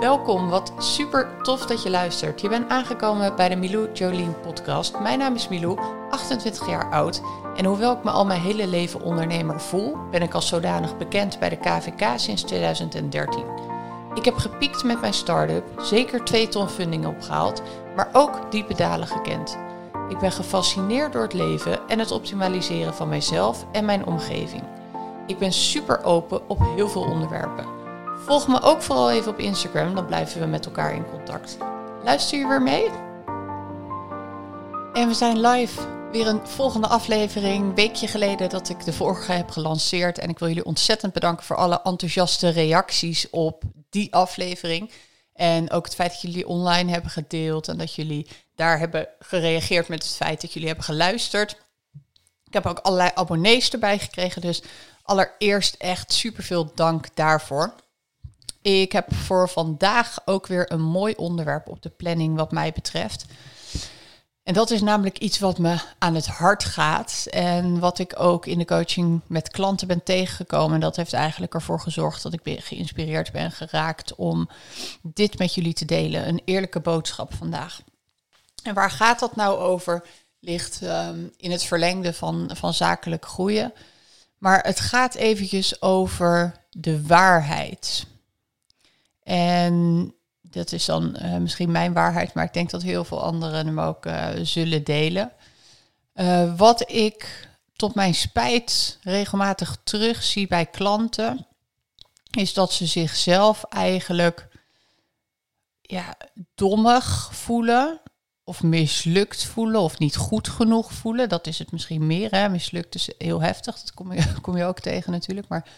Welkom, wat super tof dat je luistert. Je bent aangekomen bij de Milou Jolien podcast. Mijn naam is Milou, 28 jaar oud. En hoewel ik me al mijn hele leven ondernemer voel, ben ik als zodanig bekend bij de KVK sinds 2013. Ik heb gepiekt met mijn start-up, zeker twee ton funding opgehaald, maar ook diepe dalen gekend. Ik ben gefascineerd door het leven en het optimaliseren van mijzelf en mijn omgeving. Ik ben super open op heel veel onderwerpen. Volg me ook vooral even op Instagram, dan blijven we met elkaar in contact. Luister je weer mee? En we zijn live. Weer een volgende aflevering. Een weekje geleden dat ik de vorige heb gelanceerd. En ik wil jullie ontzettend bedanken voor alle enthousiaste reacties op die aflevering. En ook het feit dat jullie online hebben gedeeld. En dat jullie daar hebben gereageerd met het feit dat jullie hebben geluisterd. Ik heb ook allerlei abonnees erbij gekregen. Dus allereerst echt super veel dank daarvoor. Ik heb voor vandaag ook weer een mooi onderwerp op de planning wat mij betreft. En dat is namelijk iets wat me aan het hart gaat en wat ik ook in de coaching met klanten ben tegengekomen. En dat heeft eigenlijk ervoor gezorgd dat ik geïnspireerd ben geraakt om dit met jullie te delen. Een eerlijke boodschap vandaag. En waar gaat dat nou over? Ligt ehm, in het verlengde van, van zakelijk groeien. Maar het gaat eventjes over de waarheid. En dat is dan uh, misschien mijn waarheid, maar ik denk dat heel veel anderen hem ook uh, zullen delen. Uh, wat ik tot mijn spijt regelmatig terugzie bij klanten, is dat ze zichzelf eigenlijk ja, dommig voelen of mislukt voelen of niet goed genoeg voelen. Dat is het misschien meer. Hè? Mislukt is heel heftig, dat kom je, kom je ook tegen natuurlijk. Maar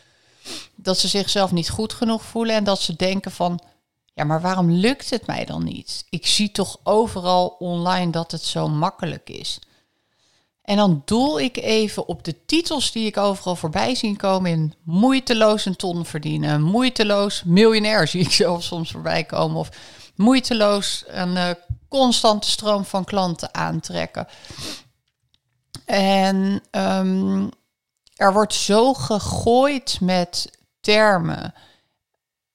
dat ze zichzelf niet goed genoeg voelen en dat ze denken van, ja, maar waarom lukt het mij dan niet? Ik zie toch overal online dat het zo makkelijk is. En dan doel ik even op de titels die ik overal voorbij zie komen in moeiteloos een ton verdienen, moeiteloos miljonair zie ik zelf soms voorbij komen of moeiteloos een uh, constante stroom van klanten aantrekken. En um, er wordt zo gegooid met termen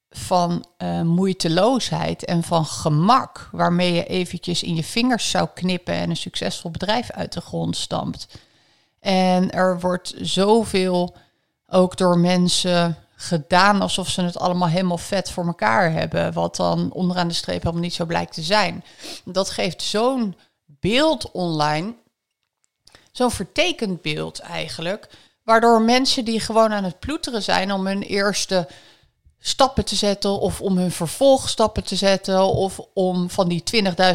van uh, moeiteloosheid en van gemak, waarmee je eventjes in je vingers zou knippen en een succesvol bedrijf uit de grond stampt. En er wordt zoveel ook door mensen gedaan alsof ze het allemaal helemaal vet voor elkaar hebben, wat dan onderaan de streep helemaal niet zo blijkt te zijn. Dat geeft zo'n beeld online, zo'n vertekend beeld eigenlijk, Waardoor mensen die gewoon aan het ploeteren zijn om hun eerste stappen te zetten of om hun vervolgstappen te zetten of om van die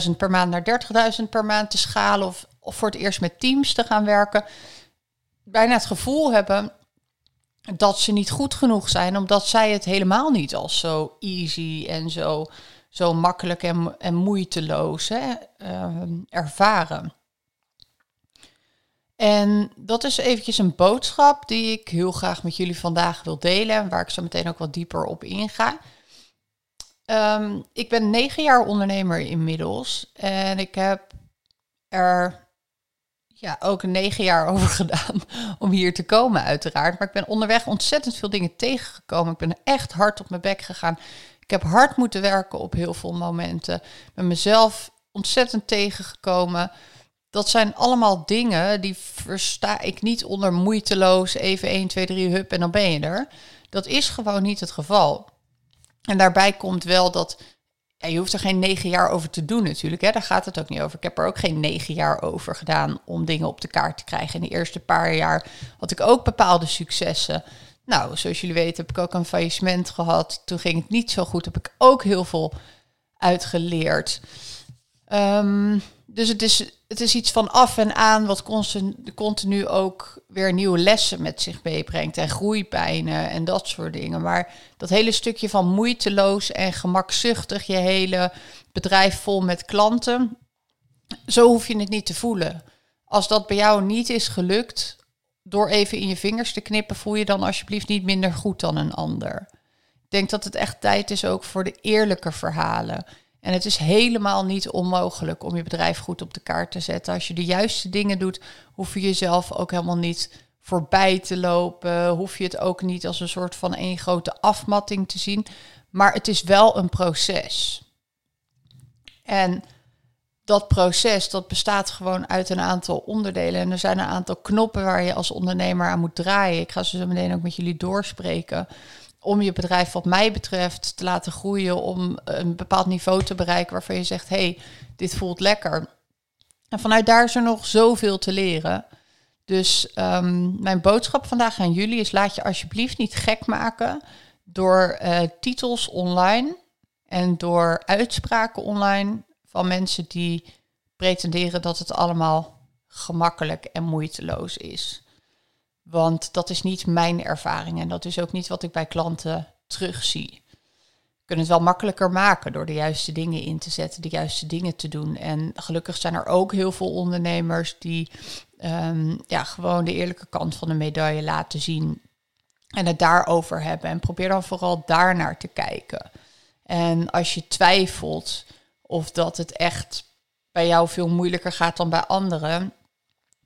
20.000 per maand naar 30.000 per maand te schalen of, of voor het eerst met teams te gaan werken, bijna het gevoel hebben dat ze niet goed genoeg zijn, omdat zij het helemaal niet als zo easy en zo, zo makkelijk en, en moeiteloos hè, uh, ervaren. En dat is eventjes een boodschap die ik heel graag met jullie vandaag wil delen en waar ik zo meteen ook wat dieper op inga. Um, ik ben negen jaar ondernemer inmiddels en ik heb er ja, ook negen jaar over gedaan om hier te komen uiteraard. Maar ik ben onderweg ontzettend veel dingen tegengekomen. Ik ben echt hard op mijn bek gegaan. Ik heb hard moeten werken op heel veel momenten. Ik ben mezelf ontzettend tegengekomen dat zijn allemaal dingen die versta ik niet onder moeiteloos even 1, 2, 3 hup en dan ben je er. Dat is gewoon niet het geval. En daarbij komt wel dat je hoeft er geen negen jaar over te doen natuurlijk. Hè. Daar gaat het ook niet over. Ik heb er ook geen negen jaar over gedaan om dingen op de kaart te krijgen. In de eerste paar jaar had ik ook bepaalde successen. Nou, zoals jullie weten heb ik ook een faillissement gehad. Toen ging het niet zo goed. Heb ik ook heel veel uitgeleerd. Um, dus het is, het is iets van af en aan wat continu ook weer nieuwe lessen met zich meebrengt. En groeipijnen en dat soort dingen. Maar dat hele stukje van moeiteloos en gemakzuchtig, je hele bedrijf vol met klanten. Zo hoef je het niet te voelen. Als dat bij jou niet is gelukt, door even in je vingers te knippen, voel je dan alsjeblieft niet minder goed dan een ander. Ik denk dat het echt tijd is ook voor de eerlijke verhalen. En het is helemaal niet onmogelijk om je bedrijf goed op de kaart te zetten. Als je de juiste dingen doet, hoef je jezelf ook helemaal niet voorbij te lopen. Hoef je het ook niet als een soort van één grote afmatting te zien. Maar het is wel een proces. En dat proces dat bestaat gewoon uit een aantal onderdelen. En er zijn een aantal knoppen waar je als ondernemer aan moet draaien. Ik ga ze zo meteen ook met jullie doorspreken. Om je bedrijf, wat mij betreft, te laten groeien. Om een bepaald niveau te bereiken waarvan je zegt: hey, dit voelt lekker. En vanuit daar is er nog zoveel te leren. Dus ehm, mijn boodschap vandaag aan jullie is: laat je alsjeblieft niet gek maken door uh, titels online en door uitspraken online van mensen die pretenderen dat het allemaal gemakkelijk en moeiteloos is. Want dat is niet mijn ervaring en dat is ook niet wat ik bij klanten terugzie. We kunnen het wel makkelijker maken door de juiste dingen in te zetten, de juiste dingen te doen. En gelukkig zijn er ook heel veel ondernemers die um, ja, gewoon de eerlijke kant van de medaille laten zien en het daarover hebben. En probeer dan vooral daar naar te kijken. En als je twijfelt of dat het echt bij jou veel moeilijker gaat dan bij anderen,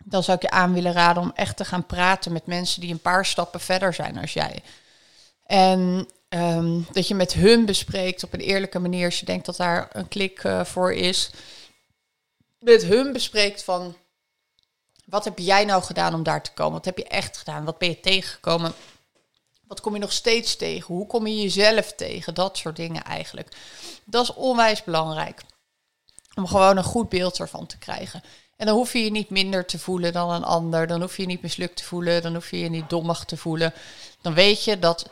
dan zou ik je aan willen raden om echt te gaan praten met mensen die een paar stappen verder zijn als jij. En um, dat je met hun bespreekt op een eerlijke manier, als je denkt dat daar een klik uh, voor is. Met hun bespreekt van, wat heb jij nou gedaan om daar te komen? Wat heb je echt gedaan? Wat ben je tegengekomen? Wat kom je nog steeds tegen? Hoe kom je jezelf tegen? Dat soort dingen eigenlijk. Dat is onwijs belangrijk. Om gewoon een goed beeld ervan te krijgen. En dan hoef je je niet minder te voelen dan een ander. Dan hoef je je niet mislukt te voelen. Dan hoef je je niet dommig te voelen. Dan weet je dat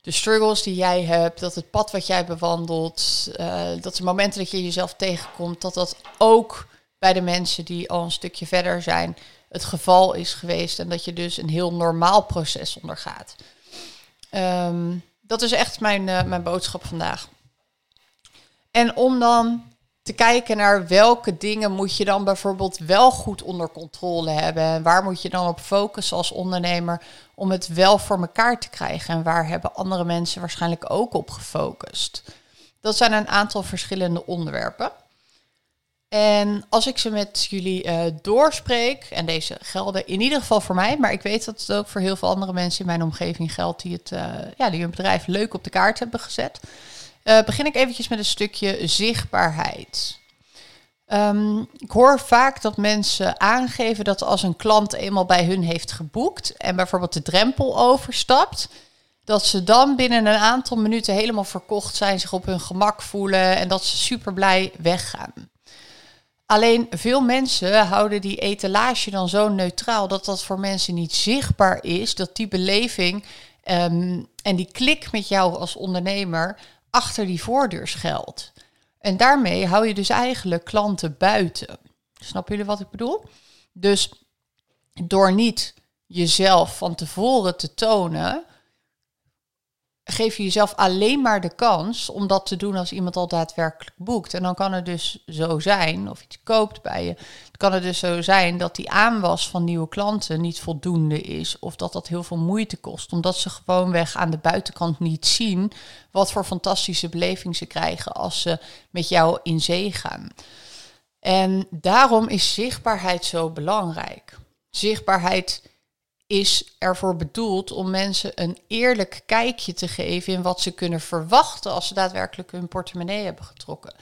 de struggles die jij hebt, dat het pad wat jij bewandelt, uh, dat de momenten dat je jezelf tegenkomt, dat dat ook bij de mensen die al een stukje verder zijn het geval is geweest. En dat je dus een heel normaal proces ondergaat. Um, dat is echt mijn, uh, mijn boodschap vandaag. En om dan te kijken naar welke dingen moet je dan bijvoorbeeld wel goed onder controle hebben. En waar moet je dan op focussen als ondernemer om het wel voor elkaar te krijgen. En waar hebben andere mensen waarschijnlijk ook op gefocust. Dat zijn een aantal verschillende onderwerpen. En als ik ze met jullie uh, doorspreek, en deze gelden in ieder geval voor mij, maar ik weet dat het ook voor heel veel andere mensen in mijn omgeving geldt die, het, uh, ja, die hun bedrijf leuk op de kaart hebben gezet, uh, begin ik eventjes met een stukje zichtbaarheid. Um, ik hoor vaak dat mensen aangeven dat als een klant eenmaal bij hun heeft geboekt en bijvoorbeeld de drempel overstapt, dat ze dan binnen een aantal minuten helemaal verkocht zijn, zich op hun gemak voelen en dat ze super blij weggaan. Alleen veel mensen houden die etalage dan zo neutraal dat dat voor mensen niet zichtbaar is, dat die beleving um, en die klik met jou als ondernemer achter die voordeur schuilt. En daarmee hou je dus eigenlijk klanten buiten. Snappen jullie wat ik bedoel? Dus door niet jezelf van tevoren te tonen, geef je jezelf alleen maar de kans om dat te doen als iemand al daadwerkelijk boekt. En dan kan het dus zo zijn, of iets koopt bij je, kan het dus zo zijn dat die aanwas van nieuwe klanten niet voldoende is. Of dat dat heel veel moeite kost, omdat ze gewoonweg aan de buitenkant niet zien wat voor fantastische beleving ze krijgen als ze met jou in zee gaan. En daarom is zichtbaarheid zo belangrijk. Zichtbaarheid is ervoor bedoeld om mensen een eerlijk kijkje te geven in wat ze kunnen verwachten als ze daadwerkelijk hun portemonnee hebben getrokken.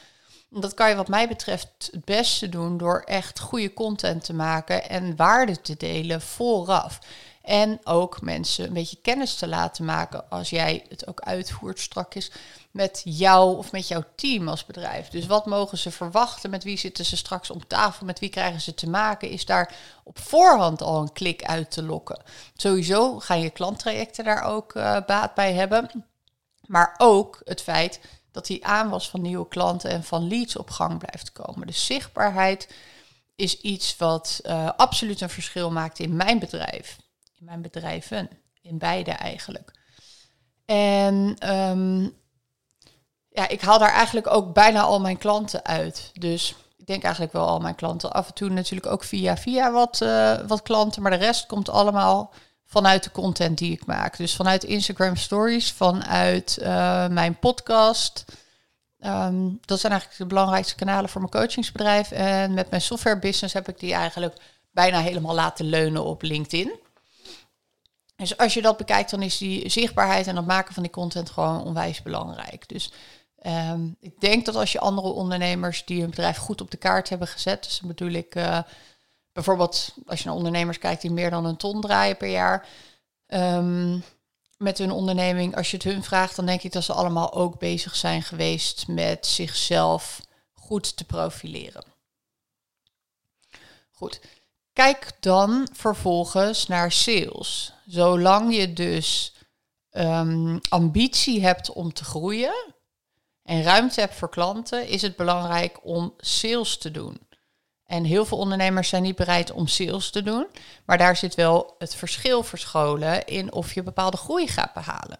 Dat kan je wat mij betreft het beste doen door echt goede content te maken en waarde te delen vooraf. En ook mensen een beetje kennis te laten maken als jij het ook uitvoert strakjes met jou of met jouw team als bedrijf. Dus wat mogen ze verwachten? Met wie zitten ze straks om tafel? Met wie krijgen ze te maken? Is daar op voorhand al een klik uit te lokken? Sowieso gaan je klanttrajecten daar ook uh, baat bij hebben. Maar ook het feit dat die aanwas van nieuwe klanten en van leads op gang blijft komen. De zichtbaarheid is iets wat uh, absoluut een verschil maakt in mijn bedrijf. In mijn bedrijven. In beide eigenlijk. En um, ja, ik haal daar eigenlijk ook bijna al mijn klanten uit. Dus ik denk eigenlijk wel al mijn klanten. Af en toe natuurlijk ook via via wat, uh, wat klanten. Maar de rest komt allemaal vanuit de content die ik maak. Dus vanuit Instagram Stories, vanuit uh, mijn podcast. Um, dat zijn eigenlijk de belangrijkste kanalen voor mijn coachingsbedrijf. En met mijn software business heb ik die eigenlijk bijna helemaal laten leunen op LinkedIn. Dus als je dat bekijkt, dan is die zichtbaarheid en het maken van die content gewoon onwijs belangrijk. Dus ehm, ik denk dat als je andere ondernemers die hun bedrijf goed op de kaart hebben gezet, dus bedoel ik uh, bijvoorbeeld als je naar ondernemers kijkt die meer dan een ton draaien per jaar, um, met hun onderneming, als je het hun vraagt, dan denk ik dat ze allemaal ook bezig zijn geweest met zichzelf goed te profileren. Goed. Kijk dan vervolgens naar sales. Zolang je dus um, ambitie hebt om te groeien en ruimte hebt voor klanten, is het belangrijk om sales te doen. En heel veel ondernemers zijn niet bereid om sales te doen. Maar daar zit wel het verschil verscholen in of je bepaalde groei gaat behalen.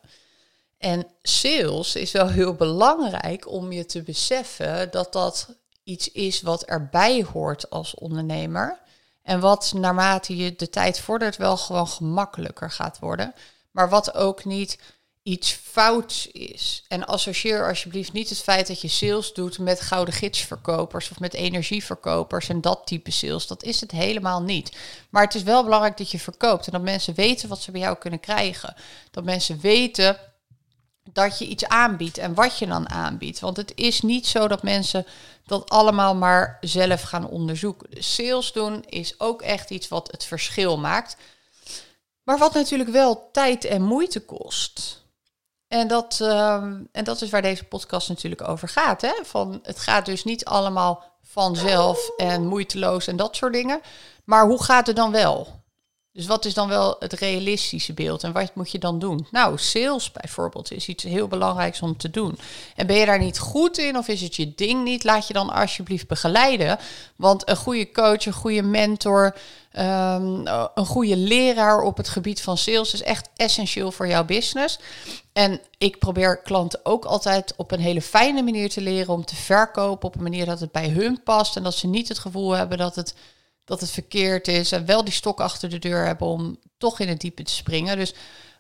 En sales is wel heel belangrijk om je te beseffen dat dat iets is wat erbij hoort als ondernemer. En wat naarmate je de tijd vordert wel gewoon gemakkelijker gaat worden. Maar wat ook niet iets fouts is. En associeer alsjeblieft niet het feit dat je sales doet met gouden gidsverkopers of met energieverkopers en dat type sales. Dat is het helemaal niet. Maar het is wel belangrijk dat je verkoopt en dat mensen weten wat ze bij jou kunnen krijgen. Dat mensen weten dat je iets aanbiedt en wat je dan aanbiedt. Want het is niet zo dat mensen dat allemaal maar zelf gaan onderzoeken. Sales doen is ook echt iets wat het verschil maakt. Maar wat natuurlijk wel tijd en moeite kost. En dat, ehm, en dat is waar deze podcast natuurlijk over gaat. Hè? Van, het gaat dus niet allemaal vanzelf en moeiteloos en dat soort dingen. Maar hoe gaat het dan wel? Dus wat is dan wel het realistische beeld en wat moet je dan doen? Nou, sales bijvoorbeeld is iets heel belangrijks om te doen. En ben je daar niet goed in of is het je ding niet? Laat je dan alsjeblieft begeleiden. Want een goede coach, een goede mentor, ehm, een goede leraar op het gebied van sales is echt essentieel voor jouw business. En ik probeer klanten ook altijd op een hele fijne manier te leren om te verkopen op een manier dat het bij hun past en dat ze niet het gevoel hebben dat het dat het verkeerd is en wel die stok achter de deur hebben om toch in het diepe te springen. Dus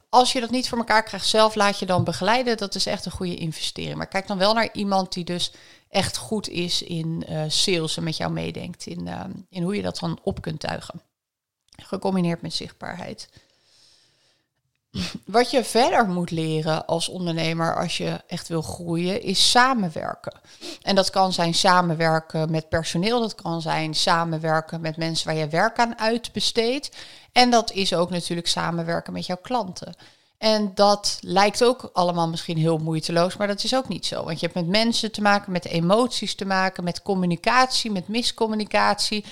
als je dat niet voor elkaar krijgt zelf, laat je dan begeleiden. Dat is echt een goede investering. Maar kijk dan wel naar iemand die dus echt goed is in uh, sales en met jou meedenkt in, uh, in hoe je dat dan op kunt tuigen. Gecombineerd met zichtbaarheid. Wat je verder moet leren als ondernemer als je echt wil groeien, is samenwerken. En dat kan zijn samenwerken met personeel, dat kan zijn samenwerken met mensen waar je werk aan uitbesteedt. En dat is ook natuurlijk samenwerken met jouw klanten. En dat lijkt ook allemaal misschien heel moeiteloos, maar dat is ook niet zo. Want je hebt met mensen te maken, met emoties te maken, met communicatie, met miscommunicatie.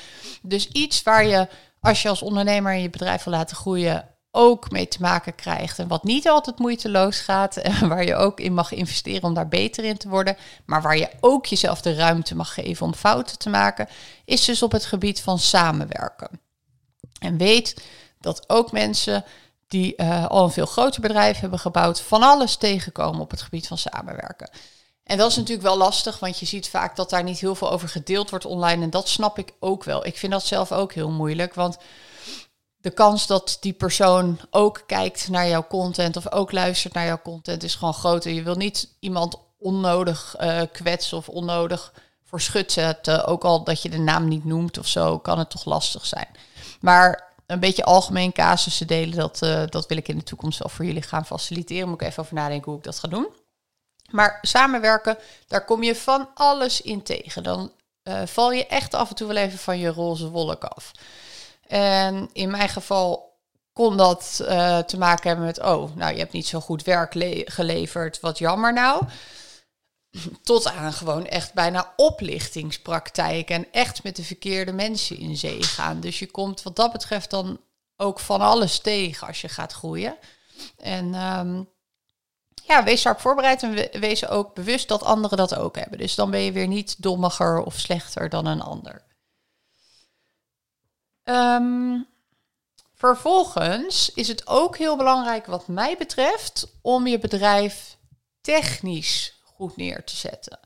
Dus iets waar je, als je als ondernemer je bedrijf wil laten groeien, ook mee te maken krijgt. En wat niet altijd moeiteloos gaat. En waar je ook in mag investeren om daar beter in te worden. Maar waar je ook jezelf de ruimte mag geven om fouten te maken. Is dus op het gebied van samenwerken. En weet dat ook mensen die uh, al een veel groter bedrijf hebben gebouwd. van alles tegenkomen op het gebied van samenwerken. En dat is natuurlijk wel lastig, want je ziet vaak dat daar niet heel veel over gedeeld wordt online. En dat snap ik ook wel. Ik vind dat zelf ook heel moeilijk. Want de kans dat die persoon ook kijkt naar jouw content of ook luistert naar jouw content is gewoon groter. Je wil niet iemand onnodig uh, kwetsen of onnodig voor schut zetten. Ook al dat je de naam niet noemt of zo, kan het toch lastig zijn. Maar een beetje algemeen casussen delen, dat, uh, dat wil ik in de toekomst wel voor jullie gaan faciliteren. Moet ik even over nadenken hoe ik dat ga doen. Maar samenwerken, daar kom je van alles in tegen. Dan uh, val je echt af en toe wel even van je roze wolk af. En in mijn geval kon dat uh, te maken hebben met, oh, nou, je hebt niet zo goed werk geleverd, wat jammer nou. Tot aan gewoon echt bijna oplichtingspraktijken en echt met de verkeerde mensen in zee gaan. Dus je komt wat dat betreft dan ook van alles tegen als je gaat groeien. En um, ja, wees daarop voorbereid en wees ook bewust dat anderen dat ook hebben. Dus dan ben je weer niet dommiger of slechter dan een ander. Um, vervolgens is het ook heel belangrijk, wat mij betreft, om je bedrijf technisch goed neer te zetten.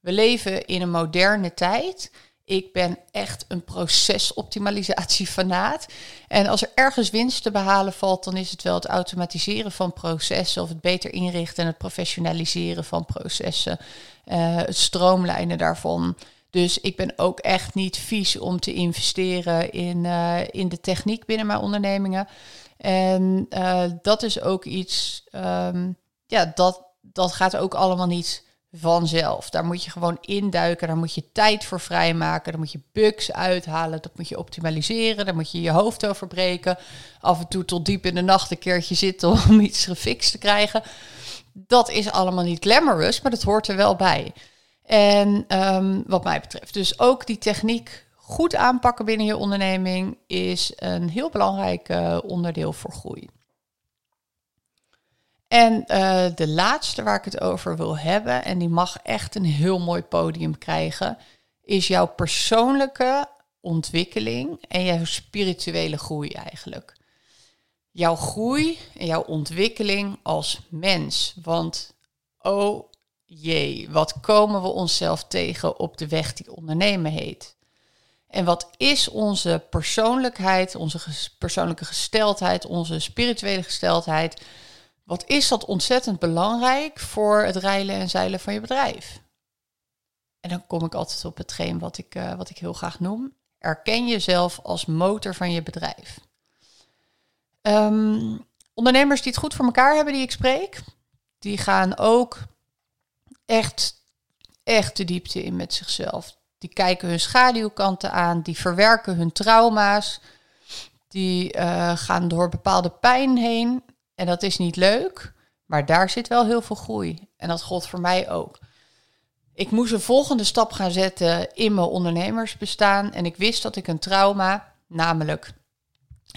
We leven in een moderne tijd. Ik ben echt een procesoptimalisatie-fanaat. En als er ergens winst te behalen valt, dan is het wel het automatiseren van processen of het beter inrichten en het professionaliseren van processen, uh, het stroomlijnen daarvan. Dus ik ben ook echt niet vies om te investeren in, uh, in de techniek binnen mijn ondernemingen. En uh, dat is ook iets, um, ja, dat, dat gaat ook allemaal niet vanzelf. Daar moet je gewoon induiken, daar moet je tijd voor vrijmaken, daar moet je bugs uithalen, dat moet je optimaliseren, daar moet je je hoofd over breken. Af en toe tot diep in de nacht een keertje zitten om iets gefixt te krijgen. Dat is allemaal niet glamorous, maar dat hoort er wel bij. En um, wat mij betreft, dus ook die techniek goed aanpakken binnen je onderneming is een heel belangrijk uh, onderdeel voor groei. En uh, de laatste waar ik het over wil hebben, en die mag echt een heel mooi podium krijgen, is jouw persoonlijke ontwikkeling en jouw spirituele groei eigenlijk. Jouw groei en jouw ontwikkeling als mens. Want oh jee, wat komen we onszelf tegen op de weg die ondernemen heet? En wat is onze persoonlijkheid, onze persoonlijke gesteldheid, onze spirituele gesteldheid? Wat is dat ontzettend belangrijk voor het rijlen en zeilen van je bedrijf? En dan kom ik altijd op hetgeen wat ik, uh, wat ik heel graag noem. Erken jezelf als motor van je bedrijf. Um, ondernemers die het goed voor elkaar hebben, die ik spreek, die gaan ook echt, echt de diepte in met zichzelf. Die kijken hun schaduwkanten aan, die verwerken hun trauma's, die uh, gaan door bepaalde pijn heen. En dat is niet leuk, maar daar zit wel heel veel groei. En dat gold voor mij ook. Ik moest een volgende stap gaan zetten in mijn ondernemersbestaan. En ik wist dat ik een trauma, namelijk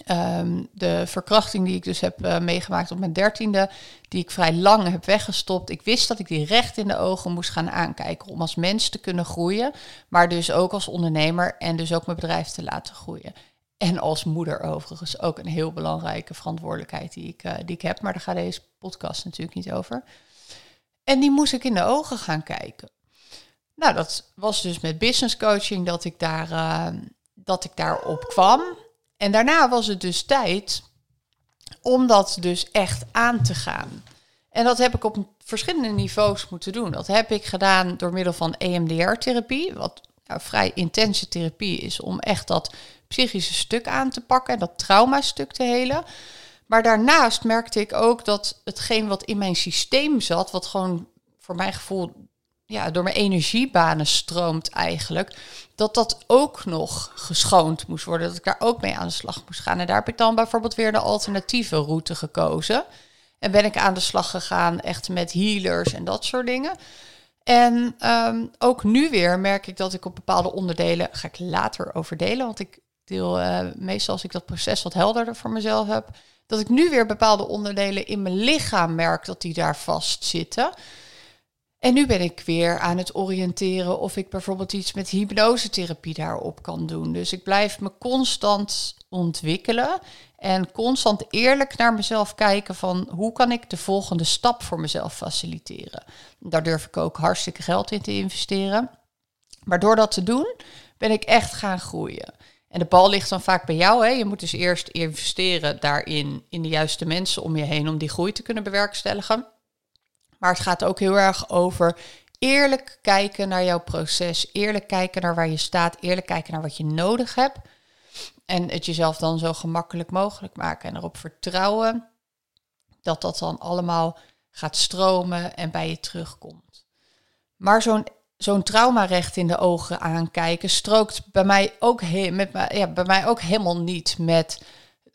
Ehm, de verkrachting die ik dus heb uh, meegemaakt op mijn dertiende, die ik vrij lang heb weggestopt. Ik wist dat ik die recht in de ogen moest gaan aankijken om als mens te kunnen groeien, maar dus ook als ondernemer en dus ook mijn bedrijf te laten groeien. En als moeder overigens ook een heel belangrijke verantwoordelijkheid die ik, uh, die ik heb, maar daar gaat deze podcast natuurlijk niet over. En die moest ik in de ogen gaan kijken. Nou, dat was dus met business coaching dat ik daar, uh, dat ik daarop kwam. En daarna was het dus tijd om dat dus echt aan te gaan. En dat heb ik op verschillende niveaus moeten doen. Dat heb ik gedaan door middel van EMDR-therapie, wat nou, vrij intense therapie is om echt dat psychische stuk aan te pakken en dat trauma-stuk te helen. Maar daarnaast merkte ik ook dat hetgeen wat in mijn systeem zat, wat gewoon voor mijn gevoel ja, door mijn energiebanen stroomt eigenlijk, dat dat ook nog geschoond moest worden. Dat ik daar ook mee aan de slag moest gaan. En daar heb ik dan bijvoorbeeld weer de alternatieve route gekozen. En ben ik aan de slag gegaan echt met healers en dat soort dingen. En um, ook nu weer merk ik dat ik op bepaalde onderdelen, ga ik later over delen, want ik deel uh, meestal als ik dat proces wat helderder voor mezelf heb, dat ik nu weer bepaalde onderdelen in mijn lichaam merk dat die daar vastzitten. En nu ben ik weer aan het oriënteren of ik bijvoorbeeld iets met hypnosetherapie daarop kan doen. Dus ik blijf me constant ontwikkelen en constant eerlijk naar mezelf kijken van hoe kan ik de volgende stap voor mezelf faciliteren. Daar durf ik ook hartstikke geld in te investeren. Maar door dat te doen ben ik echt gaan groeien. En de bal ligt dan vaak bij jou. Hè? Je moet dus eerst investeren daarin, in de juiste mensen om je heen, om die groei te kunnen bewerkstelligen. Maar het gaat ook heel erg over eerlijk kijken naar jouw proces, eerlijk kijken naar waar je staat, eerlijk kijken naar wat je nodig hebt. En het jezelf dan zo gemakkelijk mogelijk maken en erop vertrouwen dat dat dan allemaal gaat stromen en bij je terugkomt. Maar zo'n zo'n traumarecht in de ogen aankijken strookt bij mij ook, he met, ja, bij mij ook helemaal niet met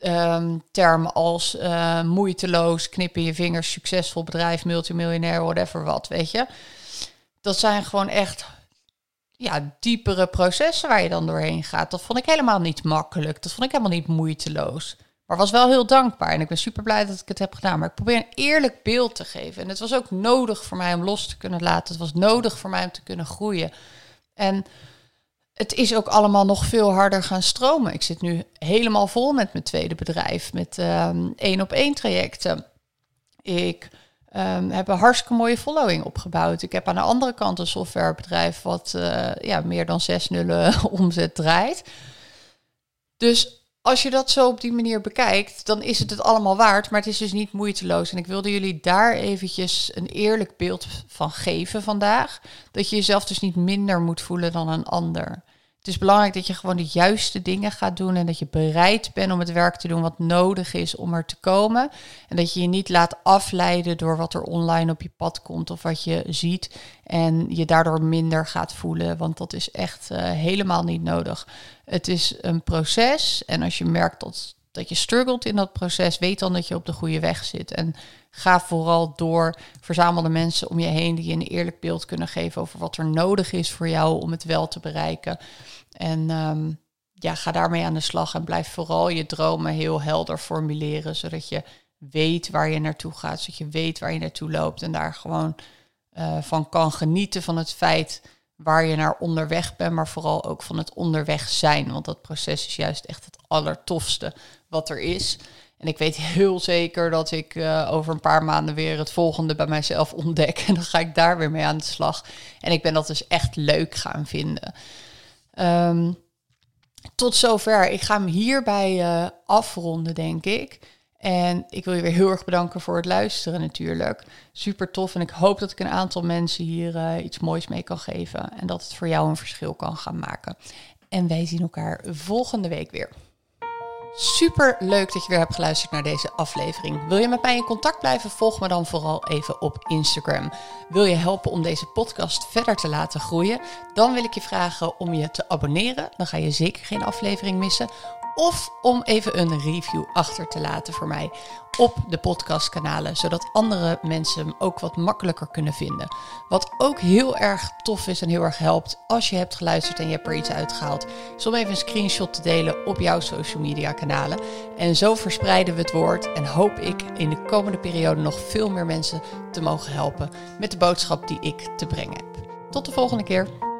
um, termen als uh, moeiteloos, knippen je vingers, succesvol bedrijf, multimiljonair, whatever wat, weet je. Dat zijn gewoon echt ja, diepere processen waar je dan doorheen gaat. Dat vond ik helemaal niet makkelijk. Dat vond ik helemaal niet moeiteloos. Maar was wel heel dankbaar en ik ben super blij dat ik het heb gedaan. Maar ik probeer een eerlijk beeld te geven. En het was ook nodig voor mij om los te kunnen laten. Het was nodig voor mij om te kunnen groeien. En het is ook allemaal nog veel harder gaan stromen. Ik zit nu helemaal vol met mijn tweede bedrijf, met um, één op één trajecten. Ik um, heb een hartstikke mooie following opgebouwd. Ik heb aan de andere kant een softwarebedrijf wat uh, ja, meer dan zes nullen omzet draait. Dus als je dat zo op die manier bekijkt, dan is het het allemaal waard, maar het is dus niet moeiteloos. En ik wilde jullie daar eventjes een eerlijk beeld van geven vandaag. Dat je jezelf dus niet minder moet voelen dan een ander. Het is belangrijk dat je gewoon de juiste dingen gaat doen en dat je bereid bent om het werk te doen wat nodig is om er te komen. En dat je je niet laat afleiden door wat er online op je pad komt of wat je ziet en je daardoor minder gaat voelen, want dat is echt uh, helemaal niet nodig. Het is een proces en als je merkt dat, dat je struggelt in dat proces, weet dan dat je op de goede weg zit. En ga vooral door. Verzamel de mensen om je heen die je een eerlijk beeld kunnen geven over wat er nodig is voor jou om het wel te bereiken. En um, ja, ga daarmee aan de slag en blijf vooral je dromen heel helder formuleren, zodat je weet waar je naartoe gaat, zodat je weet waar je naartoe loopt en daar gewoon uh, van kan genieten van het feit waar je naar onderweg bent, maar vooral ook van het onderweg zijn. Want dat proces is juist echt het allertofste wat er is. En ik weet heel zeker dat ik uh, over een paar maanden weer het volgende bij mijzelf ontdek. En dan ga ik daar weer mee aan de slag. En ik ben dat dus echt leuk gaan vinden. Um, tot zover. Ik ga hem hierbij uh, afronden, denk ik. En ik wil je weer heel erg bedanken voor het luisteren natuurlijk. Super tof. En ik hoop dat ik een aantal mensen hier uh, iets moois mee kan geven. En dat het voor jou een verschil kan gaan maken. En wij zien elkaar volgende week weer. Super leuk dat je weer hebt geluisterd naar deze aflevering. Wil je met mij in contact blijven? Volg me dan vooral even op Instagram. Wil je helpen om deze podcast verder te laten groeien? Dan wil ik je vragen om je te abonneren. Dan ga je zeker geen aflevering missen. Of om even een review achter te laten voor mij op de podcastkanalen, zodat andere mensen hem ook wat makkelijker kunnen vinden. Wat ook heel erg tof is en heel erg helpt als je hebt geluisterd en je hebt er iets uitgehaald, is om even een screenshot te delen op jouw social media kanalen. En zo verspreiden we het woord en hoop ik in de komende periode nog veel meer mensen te mogen helpen met de boodschap die ik te brengen heb. Tot de volgende keer.